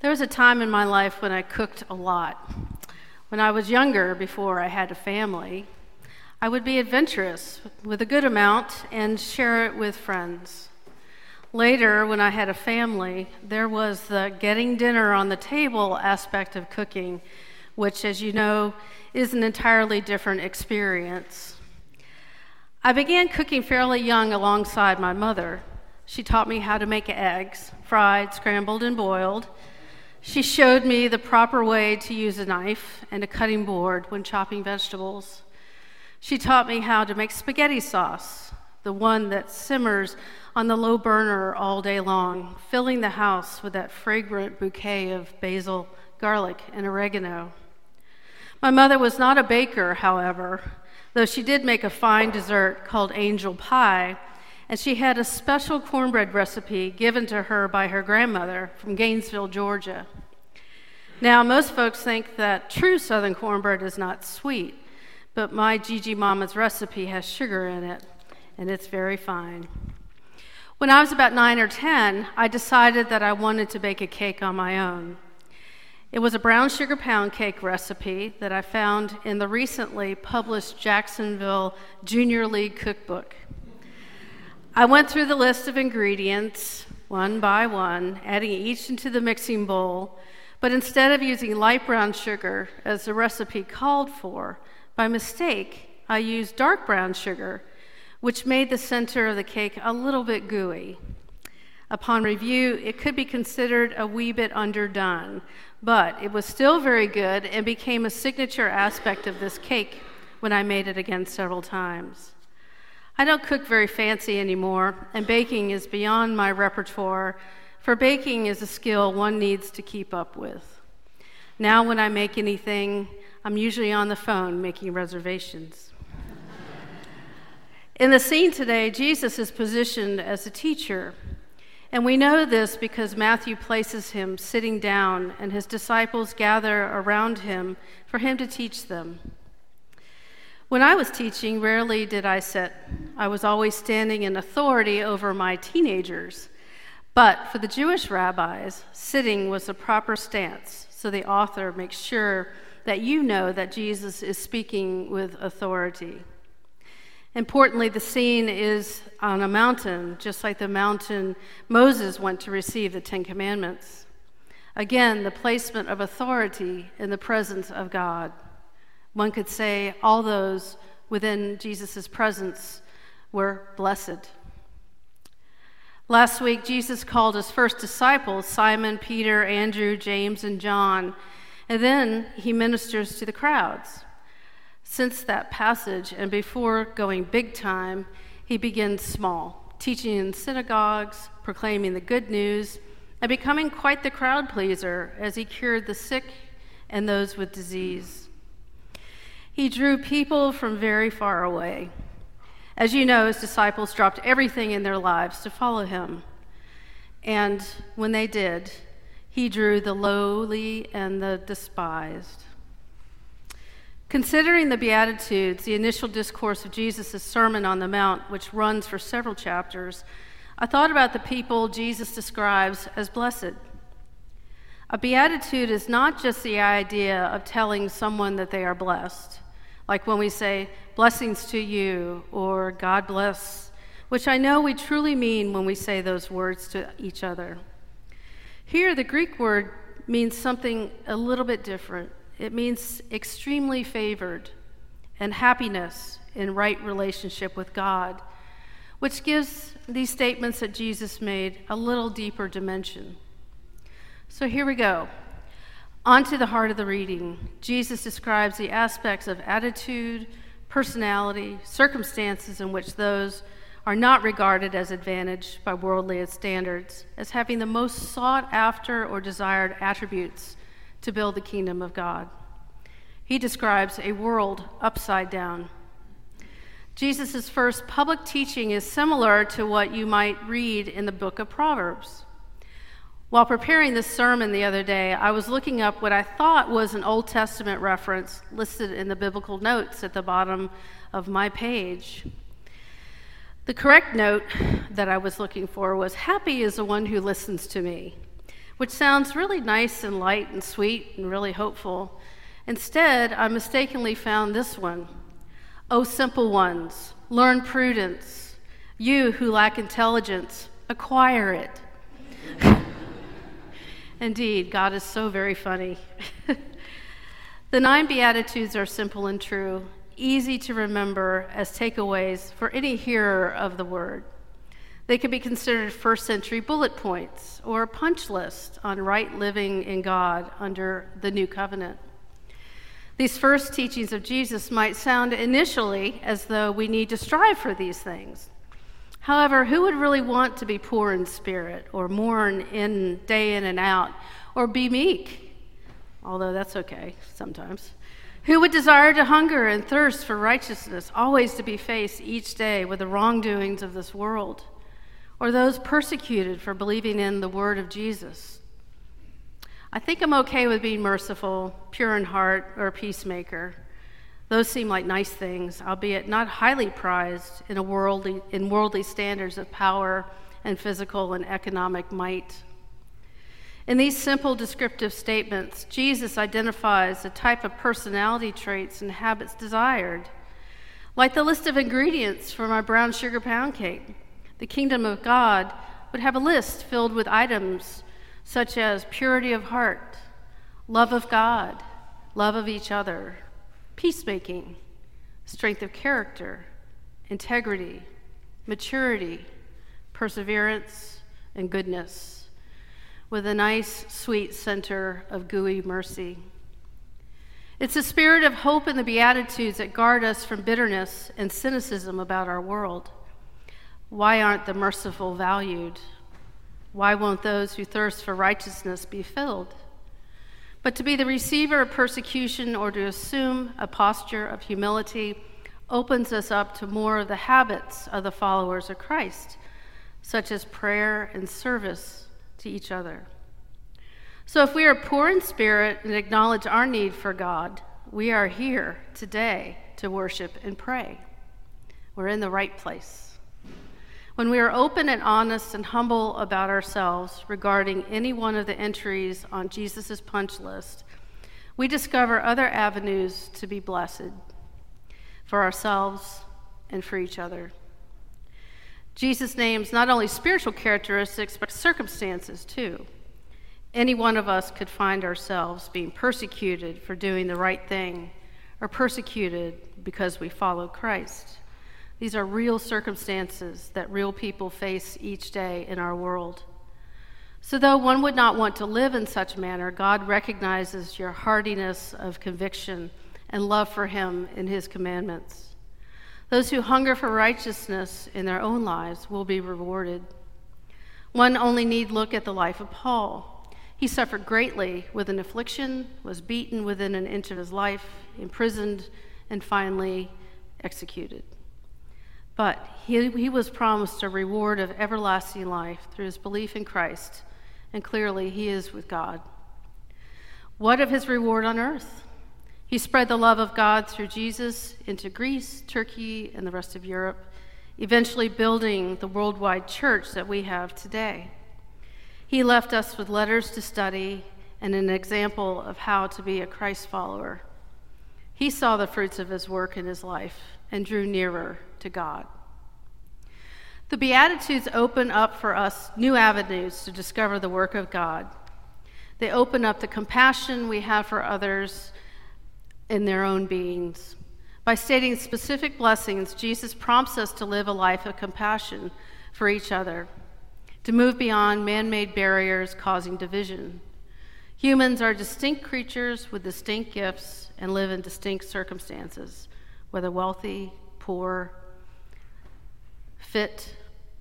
There was a time in my life when I cooked a lot. When I was younger, before I had a family, I would be adventurous with a good amount and share it with friends. Later, when I had a family, there was the getting dinner on the table aspect of cooking, which, as you know, is an entirely different experience. I began cooking fairly young alongside my mother. She taught me how to make eggs, fried, scrambled, and boiled. She showed me the proper way to use a knife and a cutting board when chopping vegetables. She taught me how to make spaghetti sauce, the one that simmers on the low burner all day long, filling the house with that fragrant bouquet of basil, garlic, and oregano. My mother was not a baker, however, though she did make a fine dessert called angel pie and she had a special cornbread recipe given to her by her grandmother from Gainesville, Georgia. Now, most folks think that true southern cornbread is not sweet, but my Gigi Mama's recipe has sugar in it, and it's very fine. When I was about nine or ten, I decided that I wanted to bake a cake on my own. It was a brown sugar pound cake recipe that I found in the recently published Jacksonville Junior League Cookbook. I went through the list of ingredients one by one, adding each into the mixing bowl, but instead of using light brown sugar as the recipe called for, by mistake, I used dark brown sugar, which made the center of the cake a little bit gooey. Upon review, it could be considered a wee bit underdone, but it was still very good and became a signature aspect of this cake when I made it again several times. I don't cook very fancy anymore, and baking is beyond my repertoire, for baking is a skill one needs to keep up with. Now, when I make anything, I'm usually on the phone making reservations. In the scene today, Jesus is positioned as a teacher. And we know this because Matthew places him sitting down, and his disciples gather around him for him to teach them. When I was teaching, rarely did I sit. I was always standing in authority over my teenagers. But for the Jewish rabbis, sitting was the proper stance, so the author makes sure that you know that Jesus is speaking with authority. Importantly, the scene is on a mountain, just like the mountain Moses went to receive the Ten Commandments. Again, the placement of authority in the presence of God. One could say all those within Jesus' presence were blessed. Last week, Jesus called his first disciples Simon, Peter, Andrew, James, and John, and then he ministers to the crowds. Since that passage, and before going big time, he begins small, teaching in synagogues, proclaiming the good news, and becoming quite the crowd pleaser as he cured the sick and those with disease. He drew people from very far away. As you know, his disciples dropped everything in their lives to follow him. And when they did, he drew the lowly and the despised. Considering the Beatitudes, the initial discourse of Jesus' Sermon on the Mount, which runs for several chapters, I thought about the people Jesus describes as blessed. A beatitude is not just the idea of telling someone that they are blessed. Like when we say, blessings to you, or God bless, which I know we truly mean when we say those words to each other. Here, the Greek word means something a little bit different. It means extremely favored and happiness in right relationship with God, which gives these statements that Jesus made a little deeper dimension. So here we go. On to the heart of the reading. Jesus describes the aspects of attitude, personality, circumstances in which those are not regarded as advantaged by worldly standards as having the most sought after or desired attributes to build the kingdom of God. He describes a world upside down. Jesus' first public teaching is similar to what you might read in the book of Proverbs. While preparing this sermon the other day, I was looking up what I thought was an Old Testament reference listed in the biblical notes at the bottom of my page. The correct note that I was looking for was Happy is the one who listens to me, which sounds really nice and light and sweet and really hopeful. Instead, I mistakenly found this one O simple ones, learn prudence. You who lack intelligence, acquire it. Indeed, God is so very funny. the nine Beatitudes are simple and true, easy to remember as takeaways for any hearer of the word. They could be considered first century bullet points or a punch list on right living in God under the new covenant. These first teachings of Jesus might sound initially as though we need to strive for these things. However, who would really want to be poor in spirit or mourn in day in and out or be meek? Although that's okay sometimes. Who would desire to hunger and thirst for righteousness, always to be faced each day with the wrongdoings of this world, or those persecuted for believing in the word of Jesus? I think I'm okay with being merciful, pure in heart, or peacemaker. Those seem like nice things, albeit not highly prized in, a worldly, in worldly standards of power and physical and economic might. In these simple descriptive statements, Jesus identifies the type of personality traits and habits desired. Like the list of ingredients for my brown sugar pound cake, the kingdom of God would have a list filled with items such as purity of heart, love of God, love of each other, peacemaking, strength of character, integrity, maturity, perseverance, and goodness, with a nice, sweet center of gooey mercy. It's the spirit of hope in the Beatitudes that guard us from bitterness and cynicism about our world. Why aren't the merciful valued? Why won't those who thirst for righteousness be filled? But to be the receiver of persecution or to assume a posture of humility opens us up to more of the habits of the followers of Christ, such as prayer and service to each other. So, if we are poor in spirit and acknowledge our need for God, we are here today to worship and pray. We're in the right place. When we are open and honest and humble about ourselves regarding any one of the entries on Jesus' punch list, we discover other avenues to be blessed for ourselves and for each other. Jesus names not only spiritual characteristics, but circumstances too. Any one of us could find ourselves being persecuted for doing the right thing or persecuted because we follow Christ. These are real circumstances that real people face each day in our world. So, though one would not want to live in such manner, God recognizes your hardiness of conviction and love for Him in His commandments. Those who hunger for righteousness in their own lives will be rewarded. One only need look at the life of Paul. He suffered greatly with an affliction, was beaten within an inch of his life, imprisoned, and finally executed. But he, he was promised a reward of everlasting life through his belief in Christ, and clearly he is with God. What of his reward on earth? He spread the love of God through Jesus into Greece, Turkey, and the rest of Europe, eventually building the worldwide church that we have today. He left us with letters to study and an example of how to be a Christ follower. He saw the fruits of his work in his life and drew nearer to God. The Beatitudes open up for us new avenues to discover the work of God. They open up the compassion we have for others in their own beings. By stating specific blessings, Jesus prompts us to live a life of compassion for each other, to move beyond man made barriers causing division. Humans are distinct creatures with distinct gifts and live in distinct circumstances, whether wealthy, poor, fit,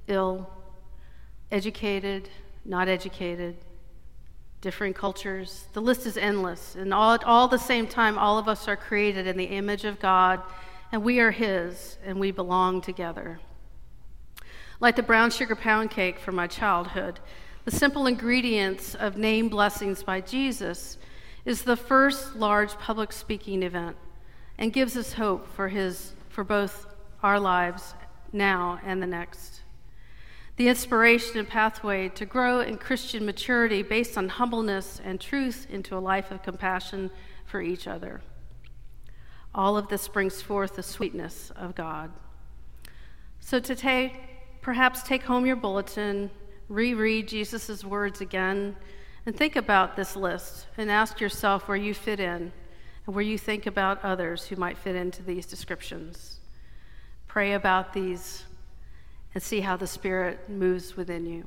ill, educated, not educated, differing cultures. The list is endless. And all at all the same time, all of us are created in the image of God, and we are His, and we belong together. Like the brown sugar pound cake from my childhood, the simple ingredients of name blessings by Jesus is the first large public speaking event and gives us hope for his for both our lives now and the next. the inspiration and pathway to grow in Christian maturity based on humbleness and truth into a life of compassion for each other. All of this brings forth the sweetness of God. So today, perhaps take home your bulletin, reread Jesus' words again, and think about this list and ask yourself where you fit in and where you think about others who might fit into these descriptions. Pray about these and see how the Spirit moves within you.